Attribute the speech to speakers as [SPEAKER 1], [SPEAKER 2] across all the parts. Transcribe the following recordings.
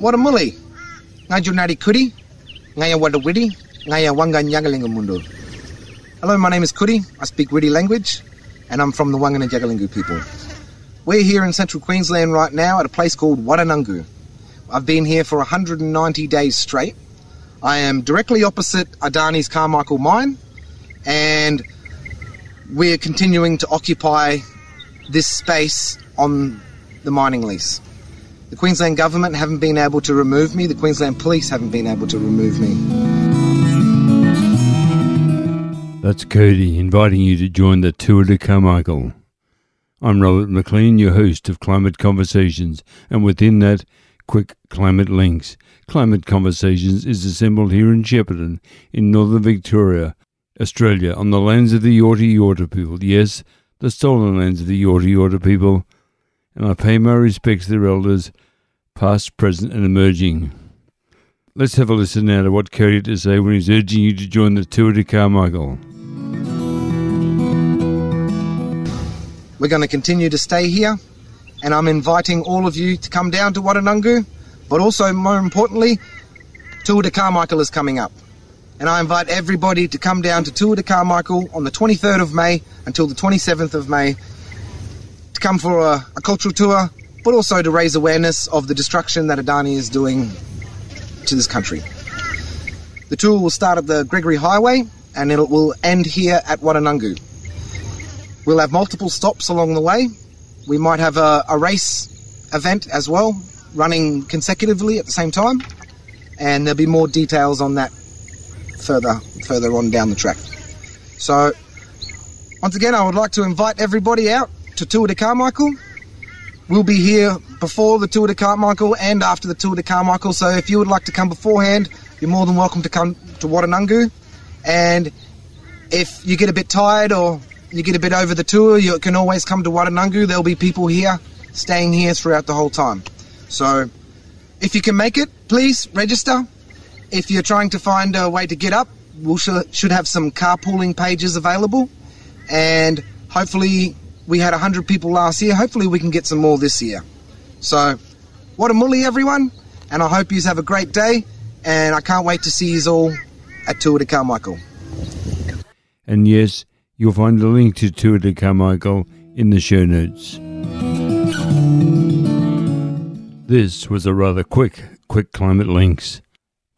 [SPEAKER 1] Watamuli, Ngaju Nari Kuri, Ngaya Wadawidi, Ngaya Wanga Nyagalinga Mundo. Hello, my name is Coedie. I speak Widi language, and I'm from the Wangana Jagalingou people. We're here in central Queensland right now at a place called Waddananggu. I've been here for 190 days straight. I am directly opposite Adani's Carmichael mine, and we're continuing to occupy this space on the mining lease. The Queensland Government haven't been able to remove me, the Queensland Police haven't been able to remove me.
[SPEAKER 2] That's Coedie inviting you to join the Tour de Carmichael. I'm Robert McLean, your host of Climate Conversations, and within that, quick climate links. Climate Conversations is assembled here in Shepparton, in northern Victoria, Australia, on the lands of the Yorta Yorta people. Yes, the stolen lands of the Yorta Yorta people. And I pay my respects to their elders, past, present, and emerging. Let's have a listen now to what Coedie had to say when he's urging you to join the Tour de Carmichael.
[SPEAKER 1] We're going to continue to stay here, and I'm inviting all of you to come down to Waddananggu, but also, more importantly, Tour de Carmichael is coming up. And I invite everybody to come down to Tour de Carmichael on the 23rd of May until the 27th of May to come for a, a cultural tour, but also to raise awareness of the destruction that Adani is doing to this country. The tour will start at the Gregory Highway and it will end here at Waddananggu. We'll have multiple stops along the way. We might have a, a race event as well, running consecutively at the same time, and there'll be more details on that further further on down the track. So, once again, I would like to invite everybody out to Tour de Carmichael. We'll be here before the Tour de Carmichael and after the Tour de Carmichael. So, if you would like to come beforehand, you're more than welcome to come to Waddananggu. And if you get a bit tired or you get a bit over the tour, you can always come to Waddananggu. There'll be people here staying here throughout the whole time. So, if you can make it, please register. If you're trying to find a way to get up, we should, should have some carpooling pages available. And hopefully, we had 100 people last year. Hopefully, we can get some more this year. So, what a mully, everyone. And I hope you have a great day. And I can't wait to see you all at Tour de Carmichael.
[SPEAKER 2] And yes, you'll find a link to Tour de Carmichael in the show notes. This was a rather quick, quick climate links.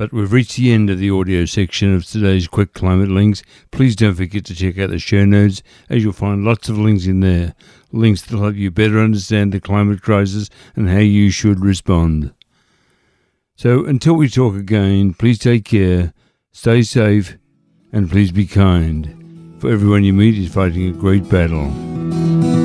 [SPEAKER 2] But we've reached the end of the audio section of today's quick climate links. Please don't forget to check out the show notes, as you'll find lots of links in there. Links that'll help you better understand the climate crisis and how you should respond. So until we talk again, please take care, stay safe, and please be kind. For everyone you meet is fighting a great battle.